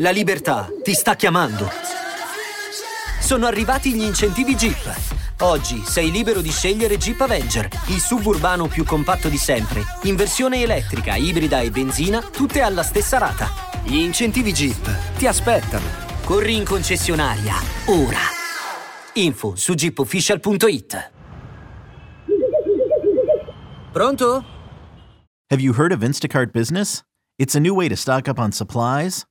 La libertà ti sta chiamando. Sono arrivati gli incentivi Jeep. Oggi sei libero di scegliere Jeep Avenger, il suburbano più compatto di sempre, in versione elettrica, ibrida e benzina, tutte alla stessa rata. Gli incentivi Jeep ti aspettano. Corri in concessionaria, ora. Info su jeepofficial.it. Pronto? Have you heard of Instacart Business? It's a new way to stock up on supplies,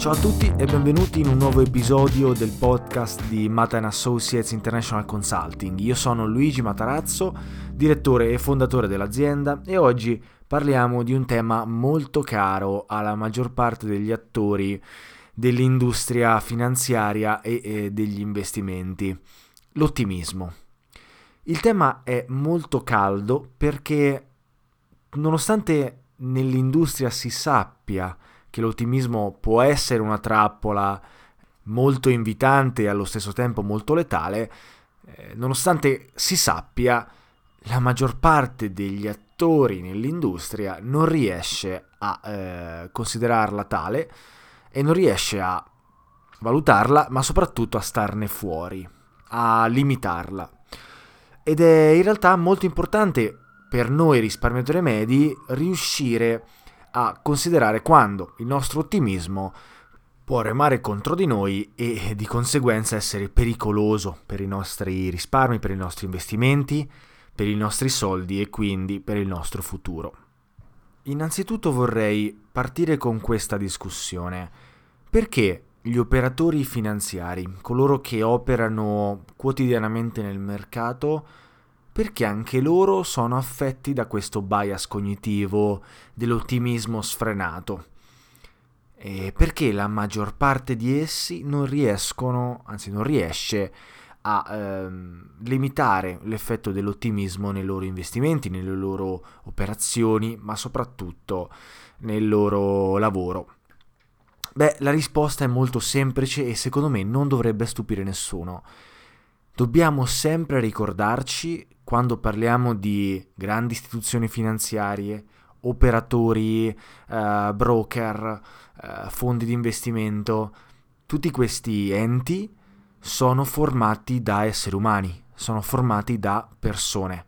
Ciao a tutti e benvenuti in un nuovo episodio del podcast di Mata Associates International Consulting. Io sono Luigi Matarazzo, direttore e fondatore dell'azienda e oggi parliamo di un tema molto caro alla maggior parte degli attori dell'industria finanziaria e, degli investimenti, l'ottimismo. Il tema è molto caldo perché nonostante nell'industria si sappia che l'ottimismo può essere una trappola molto invitante e allo stesso tempo molto letale, eh, nonostante si sappia, la maggior parte degli attori nell'industria non riesce a eh, considerarla tale e non riesce a valutarla, ma soprattutto a starne fuori, a limitarla. Ed è in realtà molto importante per noi risparmiatori medi riuscire a a considerare quando il nostro ottimismo può remare contro di noi e di conseguenza essere pericoloso per i nostri risparmi, per i nostri investimenti, per i nostri soldi e quindi per il nostro futuro. Innanzitutto vorrei partire con questa discussione. Perché gli operatori finanziari, coloro che operano quotidianamente nel mercato, perché anche loro sono affetti da questo bias cognitivo dell'ottimismo sfrenato. E perché la maggior parte di essi non riescono, anzi non riesce a ehm, limitare l'effetto dell'ottimismo nei loro investimenti, nelle loro operazioni, ma soprattutto nel loro lavoro. Beh, la risposta è molto semplice e secondo me non dovrebbe stupire nessuno. Dobbiamo sempre ricordarci quando parliamo di grandi istituzioni finanziarie, operatori, eh, broker, eh, fondi di investimento, tutti questi enti sono formati da esseri umani, sono formati da persone,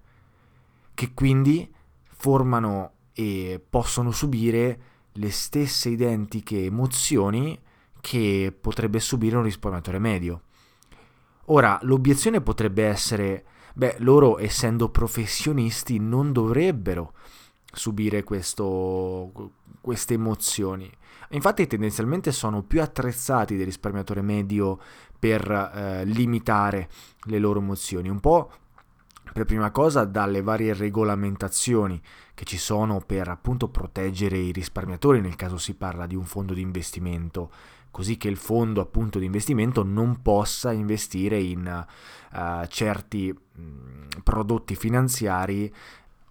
che quindi formano e possono subire le stesse identiche emozioni che potrebbe subire un risparmiatore medio. Ora, l'obiezione potrebbe essere beh, loro essendo professionisti non dovrebbero subire questo, queste emozioni. Infatti tendenzialmente sono più attrezzati del risparmiatore medio per eh, limitare le loro emozioni, un po' per prima cosa dalle varie regolamentazioni che ci sono per appunto proteggere i risparmiatori nel caso si parla di un fondo di investimento così che il fondo appunto di investimento non possa investire in uh, certi mh, prodotti finanziari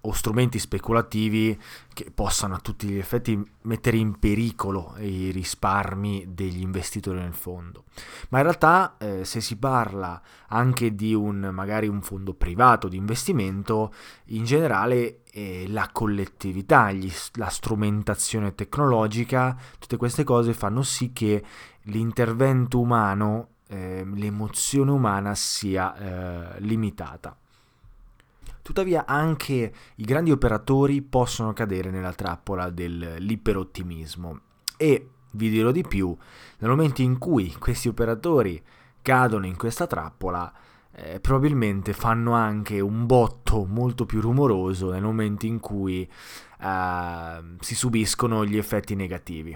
o strumenti speculativi che possano a tutti gli effetti mettere in pericolo i risparmi degli investitori nel fondo. Ma in realtà eh, se si parla anche di un magari un fondo privato di investimento, in generale eh, la collettività, gli, la strumentazione tecnologica, tutte queste cose fanno sì che l'intervento umano, eh, l'emozione umana sia eh, limitata. Tuttavia anche i grandi operatori possono cadere nella trappola dell'iperottimismo e vi dirò di più, nel momento in cui questi operatori cadono in questa trappola, eh, probabilmente fanno anche un botto molto più rumoroso nel momento in cui eh, si subiscono gli effetti negativi.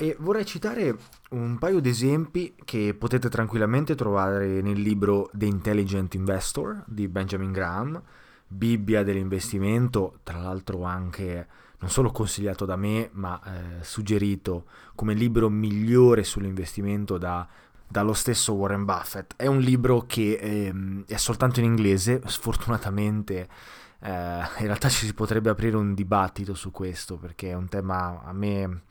E vorrei citare un paio di esempi che potete tranquillamente trovare nel libro The Intelligent Investor di Benjamin Graham, Bibbia dell'investimento, tra l'altro anche non solo consigliato da me, ma eh, suggerito come libro migliore sull'investimento da, dallo stesso Warren Buffett. È un libro che eh, è soltanto in inglese, sfortunatamente. Eh, in realtà ci si potrebbe aprire un dibattito su questo perché è un tema a me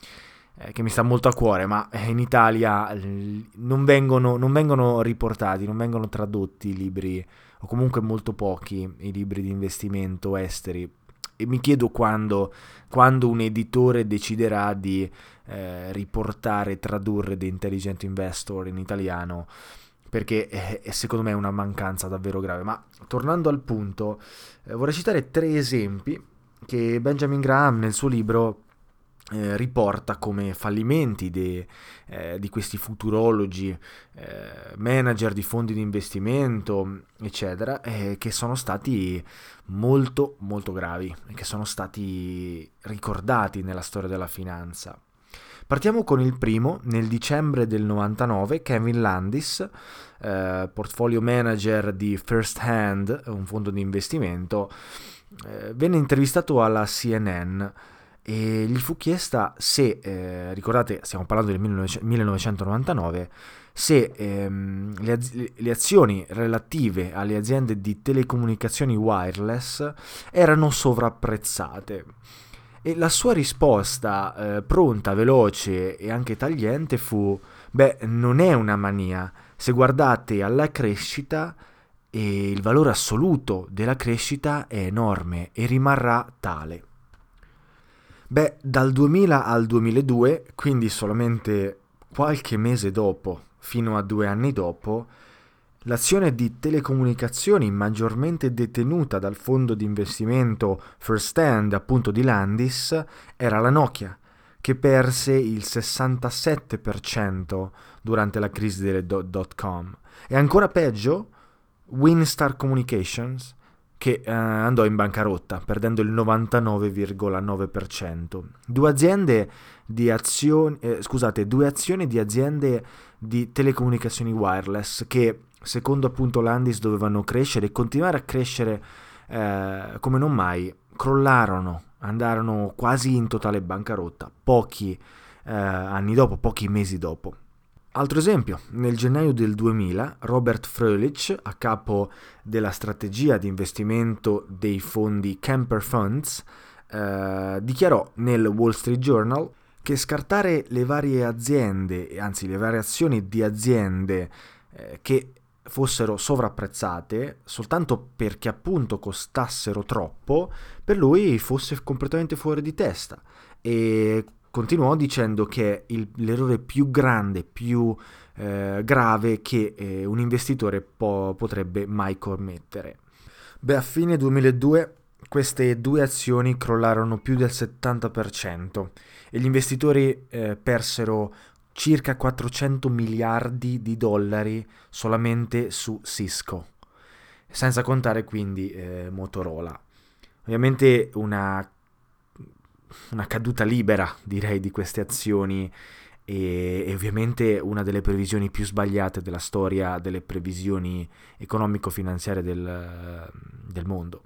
che mi sta molto a cuore, ma eh, in Italia non vengono, non vengono riportati, non vengono tradotti i libri, o comunque molto pochi, i libri di investimento esteri. E mi chiedo quando, quando un editore deciderà di eh, riportare, tradurre The Intelligent Investor in italiano, perché è, è, secondo me una mancanza davvero grave. Ma tornando al punto, eh, vorrei citare tre esempi che Benjamin Graham nel suo libro eh, riporta come fallimenti de, eh, di questi futurologi, eh, manager di fondi di investimento, eccetera, eh, che sono stati molto molto gravi e che sono stati ricordati nella storia della finanza. Partiamo con il primo, nel dicembre del 99 Kevin Landis, eh, portfolio manager di First Hand, un fondo di investimento, eh, venne intervistato alla CNN e gli fu chiesta se, eh, ricordate, stiamo parlando del 1999, se ehm, le, az- le, azioni relative alle aziende di telecomunicazioni wireless erano sovrapprezzate. E la sua risposta eh, pronta, veloce e anche tagliente fu, beh, non è una mania, se guardate alla crescita e il valore assoluto della crescita è enorme e rimarrà tale. Beh, dal 2000 al 2002, quindi solamente qualche mese dopo, fino a due anni dopo, l'azione di telecomunicazioni maggiormente detenuta dal fondo di investimento First Hand, appunto di Landis, era la Nokia, che perse il 67% durante la crisi delle dot com. E ancora peggio, Winstar Communications, che eh, andò in bancarotta, perdendo il 99,9%. Due aziende di azioni, eh, scusate, due azioni di aziende di telecomunicazioni wireless che, secondo appunto Landis, dovevano crescere e continuare a crescere eh, come non mai, crollarono, andarono quasi in totale bancarotta, pochi eh, anni dopo, pochi mesi dopo. Altro esempio, nel gennaio del 2000 Robert Fröhlich, a capo della strategia di investimento dei fondi Camper Funds, eh, dichiarò nel Wall Street Journal che scartare le varie aziende, anzi le varie azioni di aziende eh, che fossero sovrapprezzate soltanto perché appunto costassero troppo, per lui fosse completamente fuori di testa. E continuò dicendo che il, l'errore più grande, più eh, grave che eh, un investitore po- potrebbe mai commettere. Beh, a fine 2002 queste due azioni crollarono più del 70% e gli investitori eh, persero circa 400 miliardi di dollari solamente su Cisco, senza contare quindi eh, Motorola. Ovviamente una una caduta libera, direi, di queste azioni e, e, ovviamente una delle previsioni più sbagliate della storia delle previsioni economico-finanziarie del, del mondo.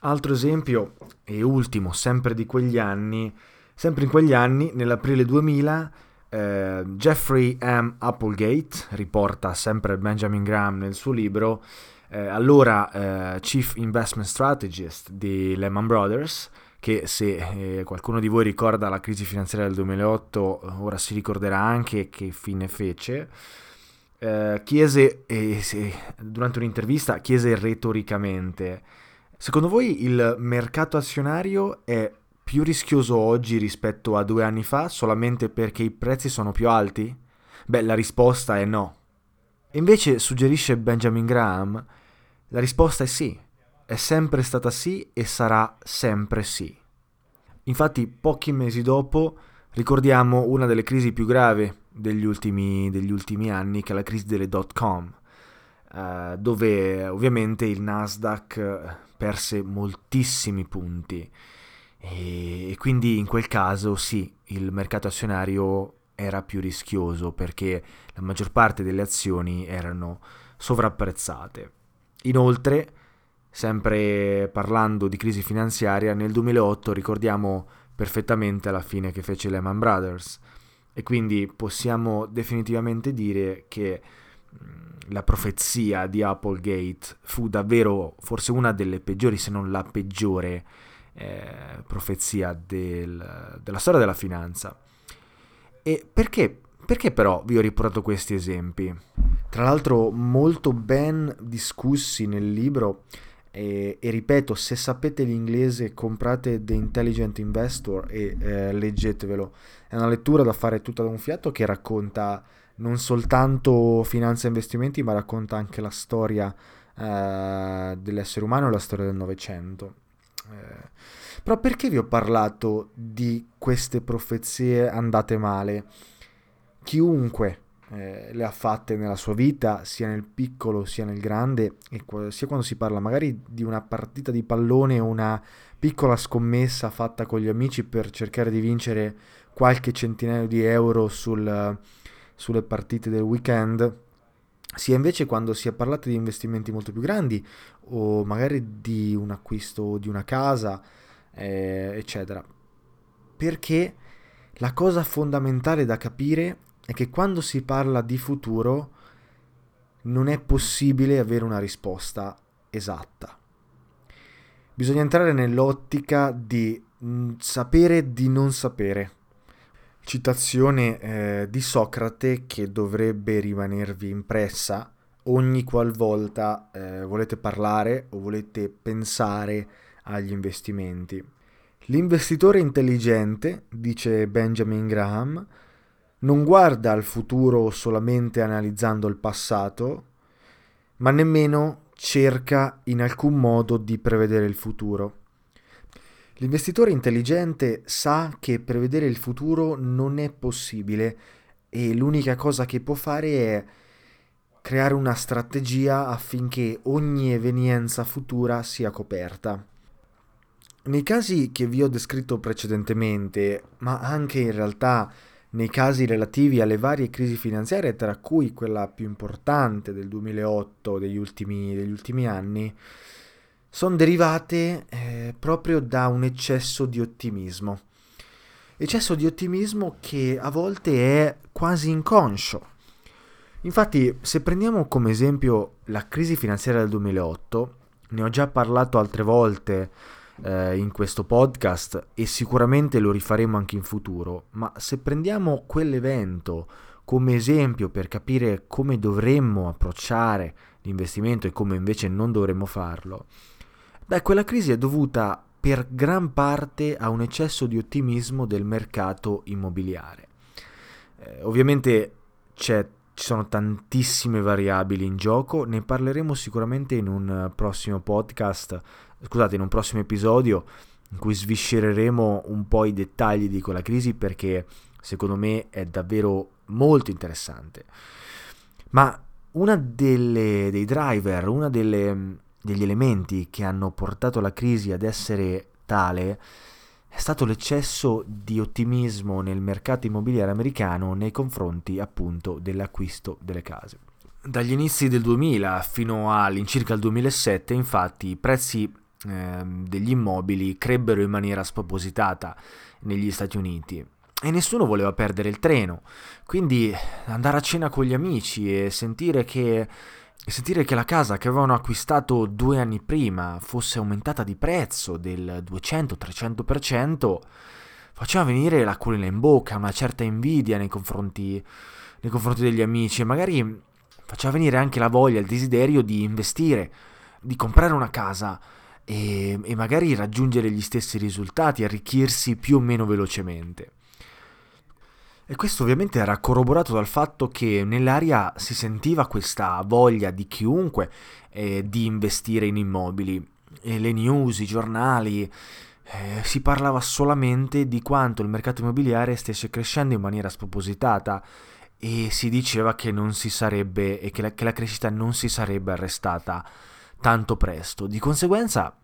Altro esempio, e ultimo, sempre di quegli anni, sempre in quegli anni, nell'aprile 2000, eh, Jeffrey M. Applegate, riporta sempre Benjamin Graham nel suo libro, eh, allora eh, Chief Investment Strategist di Lehman Brothers, che se eh, qualcuno di voi ricorda la crisi finanziaria del 2008, ora si ricorderà anche che fine fece. Eh, chiese, se, durante un'intervista, chiese retoricamente, secondo voi il mercato azionario è più rischioso oggi rispetto a due anni fa solamente perché i prezzi sono più alti? Beh, la risposta è no. Invece suggerisce Benjamin Graham, la risposta è sì, è sempre stata sì e sarà sempre sì. Infatti pochi mesi dopo ricordiamo una delle crisi più gravi degli ultimi, degli ultimi anni, che è la crisi delle dot com, eh, dove ovviamente il Nasdaq perse moltissimi punti e, e quindi in quel caso sì, il mercato azionario era più rischioso perché la maggior parte delle azioni erano sovrapprezzate. Inoltre, sempre parlando di crisi finanziaria, nel 2008 ricordiamo perfettamente la fine che fece Lehman Brothers e quindi possiamo definitivamente dire che la profezia di Applegate fu davvero forse una delle peggiori, se non la peggiore eh, profezia del, della storia della finanza. E perché, perché però vi ho riportato questi esempi? Tra l'altro molto ben discussi nel libro e, e, ripeto, se sapete l'inglese comprate The Intelligent Investor e eh, leggetevelo. È una lettura da fare tutta da un fiato che racconta non soltanto finanza e investimenti, ma racconta anche la storia eh, dell'essere umano e la storia del Novecento. Eh, però perché vi ho parlato di queste profezie andate male? Chiunque eh, le ha fatte nella sua vita, sia nel piccolo sia nel grande, e sia quando si parla magari di una partita di pallone o una piccola scommessa fatta con gli amici per cercare di vincere qualche centinaio di euro sul, sulle partite del weekend, sia invece quando si è parlato di investimenti molto più grandi o magari di un acquisto di una casa, eh, eccetera. Perché la cosa fondamentale da capire è che quando si parla di futuro non è possibile avere una risposta esatta. Bisogna entrare nell'ottica di mm, sapere di non sapere. Citazione eh, di Socrate che dovrebbe rimanervi impressa ogni qualvolta eh, volete parlare o volete pensare agli investimenti. L'investitore intelligente, dice Benjamin Graham, non guarda al futuro solamente analizzando il passato, ma nemmeno cerca in alcun modo di prevedere il futuro. L'investitore intelligente sa che prevedere il futuro non è possibile e l'unica cosa che può fare è creare una strategia affinché ogni evenienza futura sia coperta. Nei casi che vi ho descritto precedentemente, ma anche in realtà nei casi relativi alle varie crisi finanziarie, tra cui quella più importante del 2008, degli ultimi, degli ultimi anni, sono derivate eh, proprio da un eccesso di ottimismo. Eccesso di ottimismo che a volte è quasi inconscio. Infatti, se prendiamo come esempio la crisi finanziaria del 2008, ne ho già parlato altre volte eh, in questo podcast e sicuramente lo rifaremo anche in futuro, ma se prendiamo quell'evento come esempio per capire come dovremmo approcciare l'investimento e come invece non dovremmo farlo, beh, quella crisi è dovuta per gran parte a un eccesso di ottimismo del mercato immobiliare. Eh, ovviamente ci sono tantissime variabili in gioco, ne parleremo sicuramente in un prossimo podcast scusate, in un prossimo episodio in cui sviscereremo un po' i dettagli di quella crisi perché secondo me è davvero molto interessante. Ma uno dei driver, uno degli elementi che hanno portato la crisi ad essere tale è stato l'eccesso di ottimismo nel mercato immobiliare americano nei confronti appunto dell'acquisto delle case. Dagli inizi del 2000 fino all'incirca il 2007 infatti i prezzi Ehm, degli immobili crebbero in maniera spropositata negli Stati Uniti e nessuno voleva perdere il treno. Quindi andare a cena con gli amici e sentire che sentire che la casa che avevano acquistato due anni prima fosse aumentata di prezzo del 200-300% faceva venire l'acquolina in bocca, una certa invidia nei confronti, nei confronti degli amici e magari faceva venire anche la voglia, il desiderio di investire, di comprare una casa e, e magari raggiungere gli stessi risultati, arricchirsi più o meno velocemente. E questo ovviamente era corroborato dal fatto che nell'aria si sentiva questa voglia di chiunque eh, di investire in immobili. E le news, i giornali, eh, si parlava solamente di quanto il mercato immobiliare stesse crescendo in maniera spropositata e si diceva che si sarebbe che la, che la crescita non si sarebbe arrestata tanto presto. Di conseguenza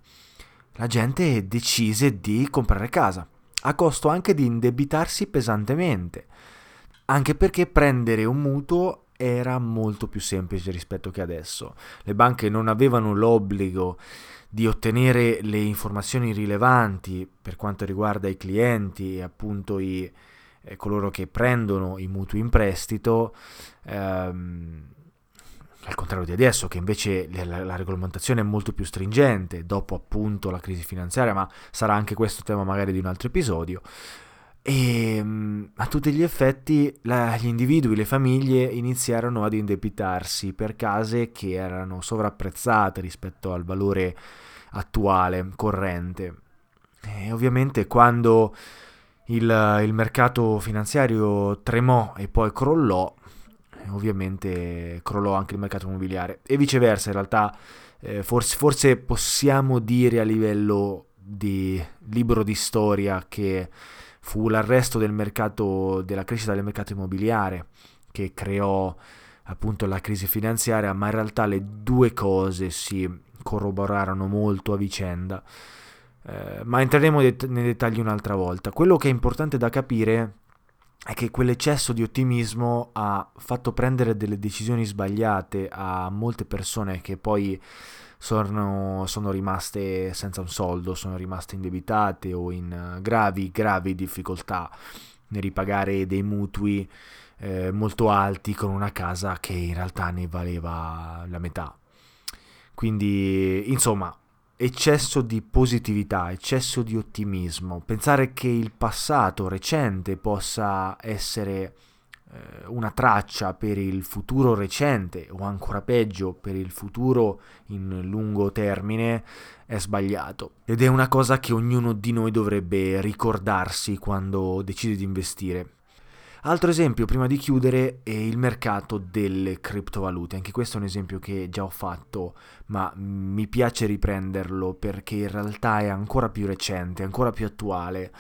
la gente decise di comprare casa, a costo anche di indebitarsi pesantemente anche perché prendere un mutuo era molto più semplice rispetto che adesso. Le banche non avevano l'obbligo di ottenere le informazioni rilevanti per quanto riguarda i clienti e appunto i, eh, coloro che prendono i mutui in prestito, ehm, al contrario di adesso che invece la, la, regolamentazione è molto più stringente dopo appunto la crisi finanziaria, ma sarà anche questo tema magari di un altro episodio. E mm, a tutti gli effetti la, gli individui, le famiglie iniziarono ad indebitarsi per case che erano sovrapprezzate rispetto al valore attuale, corrente. E ovviamente quando il, il mercato finanziario tremò e poi crollò, ovviamente crollò anche il mercato immobiliare e viceversa in realtà eh, forse, forse possiamo dire a livello di libro di storia che fu l'arresto del mercato, della crescita del mercato immobiliare che creò appunto la crisi finanziaria, ma in realtà le due cose si corroborarono molto a vicenda. Eh, ma entreremo nei dettagli un'altra volta. Quello che è importante da capire è che quell'eccesso di ottimismo ha fatto prendere delle decisioni sbagliate a molte persone che poi sono, sono rimaste senza un soldo, sono rimaste indebitate o in eh, gravi, gravi difficoltà nel ripagare dei mutui eh, molto alti con una casa che in realtà ne valeva la metà. Quindi, insomma, eccesso di positività, eccesso di ottimismo, pensare che il passato recente possa essere eh, una traccia per il futuro recente o ancora peggio per il futuro in lungo termine è sbagliato ed è una cosa che ognuno di noi dovrebbe ricordarsi quando decide di investire. Altro esempio prima di chiudere è il mercato delle criptovalute, anche questo è un esempio che già ho fatto, ma mi piace riprenderlo perché in realtà è ancora più recente, ancora più attuale.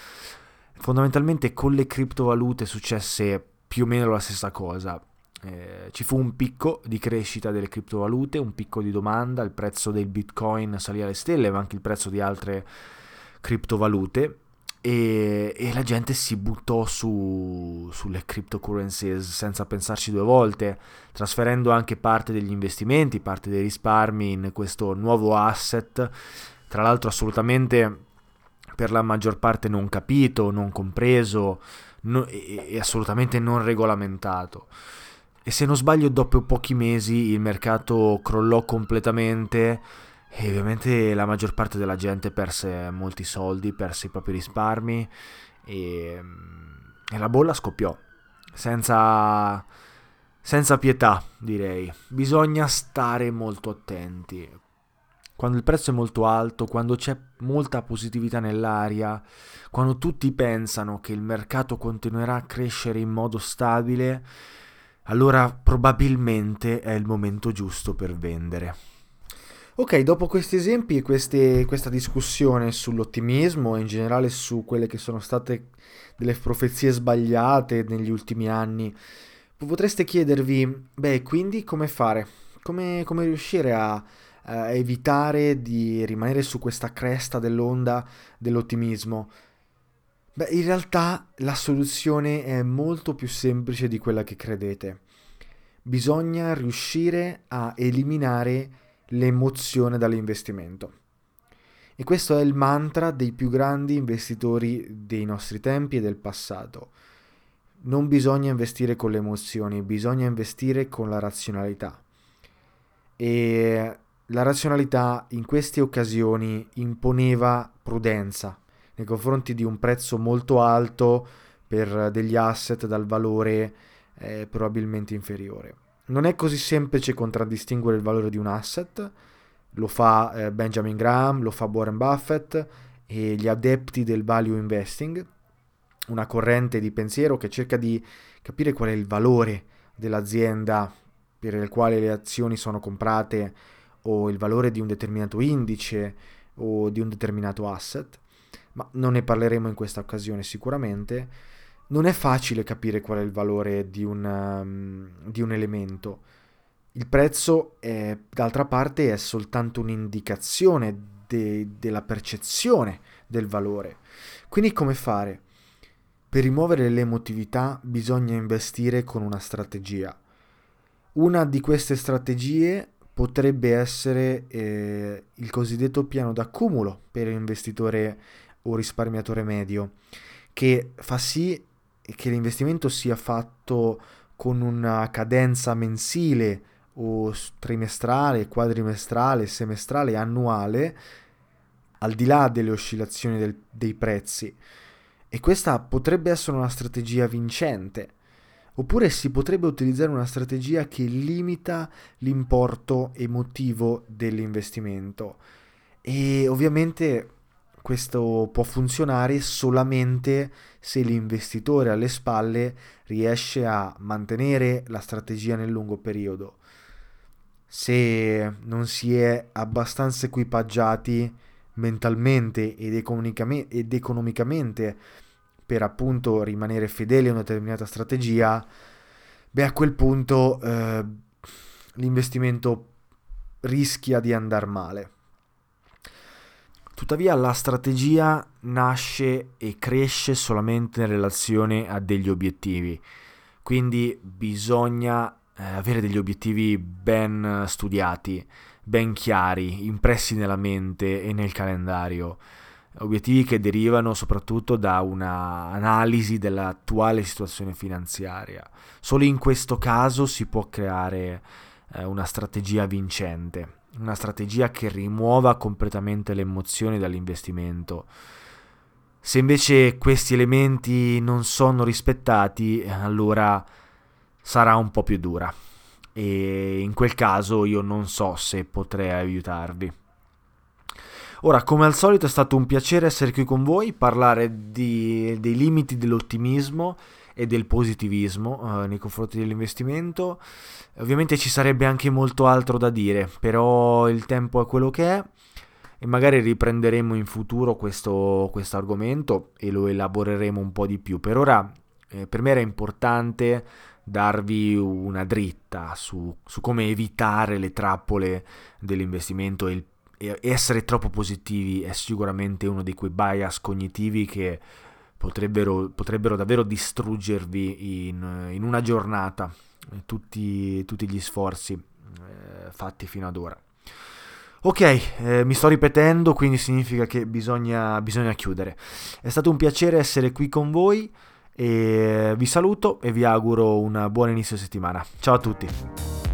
Fondamentalmente con le criptovalute successe più o meno la stessa cosa. Eh, ci fu un picco di crescita delle criptovalute, un picco di domanda, il prezzo del bitcoin salì alle stelle, ma anche il prezzo di altre criptovalute e, e la gente si buttò su, sulle cryptocurrencies senza pensarci due volte, trasferendo anche parte degli investimenti, parte dei risparmi in questo nuovo asset, tra l'altro assolutamente per la maggior parte non capito, non compreso, no, è, è assolutamente non regolamentato. E se non sbaglio, dopo pochi mesi il mercato crollò completamente e ovviamente la maggior parte della gente perse molti soldi, perse i propri risparmi e, e la bolla scoppiò senza, senza pietà, direi. Bisogna stare molto attenti. Quando il prezzo è molto alto, quando c'è molta positività nell'aria, quando tutti pensano che il mercato continuerà a crescere in modo stabile, allora probabilmente è il momento giusto per vendere. Ok, dopo questi esempi e queste, questa discussione sull'ottimismo e in generale su quelle che sono state delle profezie sbagliate negli ultimi anni, potreste chiedervi, beh, quindi come fare? Come, come riuscire a, a evitare di rimanere su questa cresta dell'onda dell'ottimismo? Beh, in realtà la soluzione è molto più semplice di quella che credete. Bisogna riuscire a eliminare l'emozione dall'investimento. E questo è il mantra dei più grandi investitori dei nostri tempi e del passato. Non bisogna investire con le emozioni, bisogna investire con la razionalità. e la razionalità in queste occasioni imponeva prudenza nei confronti di un prezzo molto alto per degli asset dal valore eh, probabilmente inferiore. Non è così semplice contraddistinguere il valore di un asset, lo fa eh, Benjamin Graham, lo fa Warren Buffett e gli adepti del value investing, una corrente di pensiero che cerca di capire qual è il valore dell'azienda per il quale le azioni sono comprate o il valore di un determinato indice o di un determinato asset, ma non ne parleremo in questa occasione sicuramente. Non è facile capire qual è il valore di un, um, di un elemento. Il prezzo, è, d'altra parte, è soltanto un'indicazione de- della percezione del valore. Quindi come fare? Per rimuovere l'emotività bisogna investire con una strategia. Una di queste strategie potrebbe essere eh, il cosiddetto piano d'accumulo per l'investitore o risparmiatore medio, che fa sì che l'investimento sia fatto con una cadenza mensile o trimestrale, quadrimestrale, semestrale, annuale, al di là delle oscillazioni del, dei prezzi. E questa potrebbe essere una strategia vincente Oppure si potrebbe utilizzare una strategia che limita l'importo emotivo dell'investimento. E ovviamente questo può funzionare solamente se l'investitore alle spalle riesce a mantenere la strategia nel lungo periodo. Se non si è abbastanza equipaggiati mentalmente ed, economicamente per appunto rimanere fedeli a una determinata strategia, beh a quel punto eh, l'investimento rischia di andare male. Tuttavia la strategia nasce e cresce solamente in relazione a degli obiettivi, quindi bisogna eh, avere degli obiettivi ben studiati, ben chiari, impressi nella mente e nel calendario. Obiettivi che derivano soprattutto da un'analisi dell'attuale situazione finanziaria. Solo in questo caso si può creare eh, una strategia vincente, una strategia che rimuova completamente le emozioni dall'investimento. Se invece questi elementi non sono rispettati, allora sarà un po' più dura e in quel caso io non so se potrei aiutarvi. Ora, come al solito è stato un piacere essere qui con voi, parlare di, dei limiti dell'ottimismo e del positivismo eh, nei confronti dell'investimento. Ovviamente ci sarebbe anche molto altro da dire, però il tempo è quello che è e magari riprenderemo in futuro questo, argomento e lo elaboreremo un po' di più. Per ora eh, per me era importante darvi una dritta su, su come evitare le trappole dell'investimento e il essere troppo positivi è sicuramente uno di quei bias cognitivi che potrebbero, potrebbero davvero distruggervi in, in una giornata tutti, tutti gli sforzi eh, fatti fino ad ora. Ok, eh, mi sto ripetendo, quindi significa che bisogna, bisogna chiudere. È stato un piacere essere qui con voi e vi saluto e vi auguro un buon inizio settimana. Ciao a tutti.